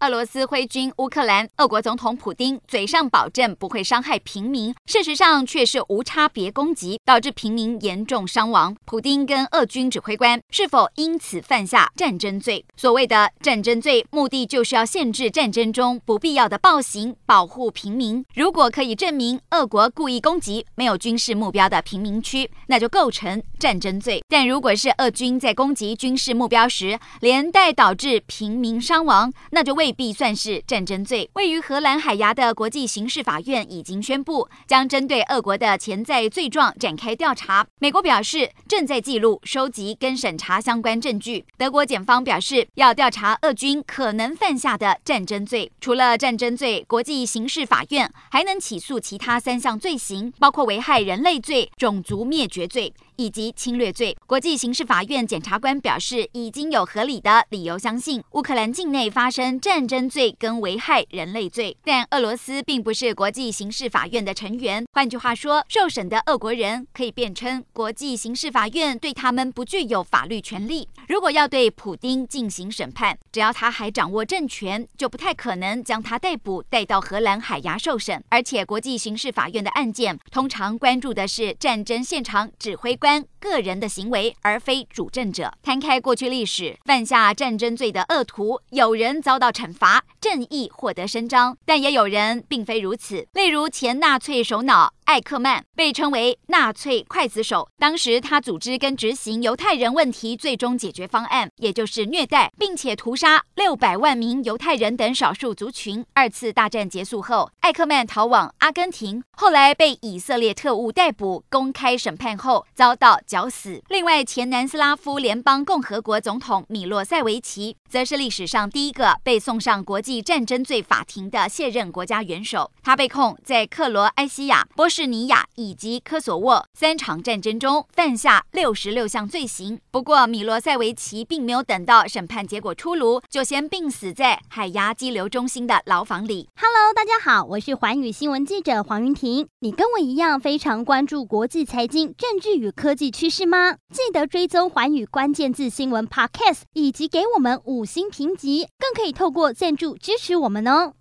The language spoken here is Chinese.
俄罗斯挥军乌克兰，俄国总统普丁嘴上保证不会伤害平民，事实上却是无差别攻击，导致平民严重伤亡。普丁跟俄军指挥官是否因此犯下战争罪？所谓的战争罪，目的就是要限制战争中不必要的暴行，保护平民。如果可以证明俄国故意攻击没有军事目标的平民区，那就构成战争罪。但如果是俄军在攻击军事目标时，连带导致平民伤亡，那就未。未必算是战争罪。位于荷兰海牙的国际刑事法院已经宣布，将针对俄国的潜在罪状展开调查。美国表示正在记录、收集跟审查相关证据。德国检方表示要调查俄军可能犯下的战争罪。除了战争罪，国际刑事法院还能起诉其他三项罪行，包括危害人类罪、种族灭绝罪。以及侵略罪，国际刑事法院检察官表示，已经有合理的理由相信乌克兰境内发生战争罪跟危害人类罪。但俄罗斯并不是国际刑事法院的成员，换句话说，受审的俄国人可以辩称，国际刑事法院对他们不具有法律权利。如果要对普丁进行审判，只要他还掌握政权，就不太可能将他逮捕带到荷兰海牙受审。而且，国际刑事法院的案件通常关注的是战争现场指挥官。个人的行为，而非主政者。摊开过去历史，犯下战争罪的恶徒，有人遭到惩罚，正义获得伸张，但也有人并非如此。例如前纳粹首脑。艾克曼被称为纳粹刽子手，当时他组织跟执行犹太人问题最终解决方案，也就是虐待并且屠杀六百万名犹太人等少数族群。二次大战结束后，艾克曼逃往阿根廷，后来被以色列特务逮捕，公开审判后遭到绞死。另外，前南斯拉夫联邦共和国总统米洛塞维奇，则是历史上第一个被送上国际战争罪法庭的卸任国家元首。他被控在克罗埃西亚、波士尼亚以及科索沃三场战争中犯下六十六项罪行。不过，米罗塞维奇并没有等到审判结果出炉，就先病死在海牙羁留中心的牢房里。Hello，大家好，我是寰宇新闻记者黄云婷。你跟我一样非常关注国际财经、政治与科技趋势吗？记得追踪寰宇关键字新闻 Podcast，以及给我们五星评级，更可以透过赞助支持我们哦。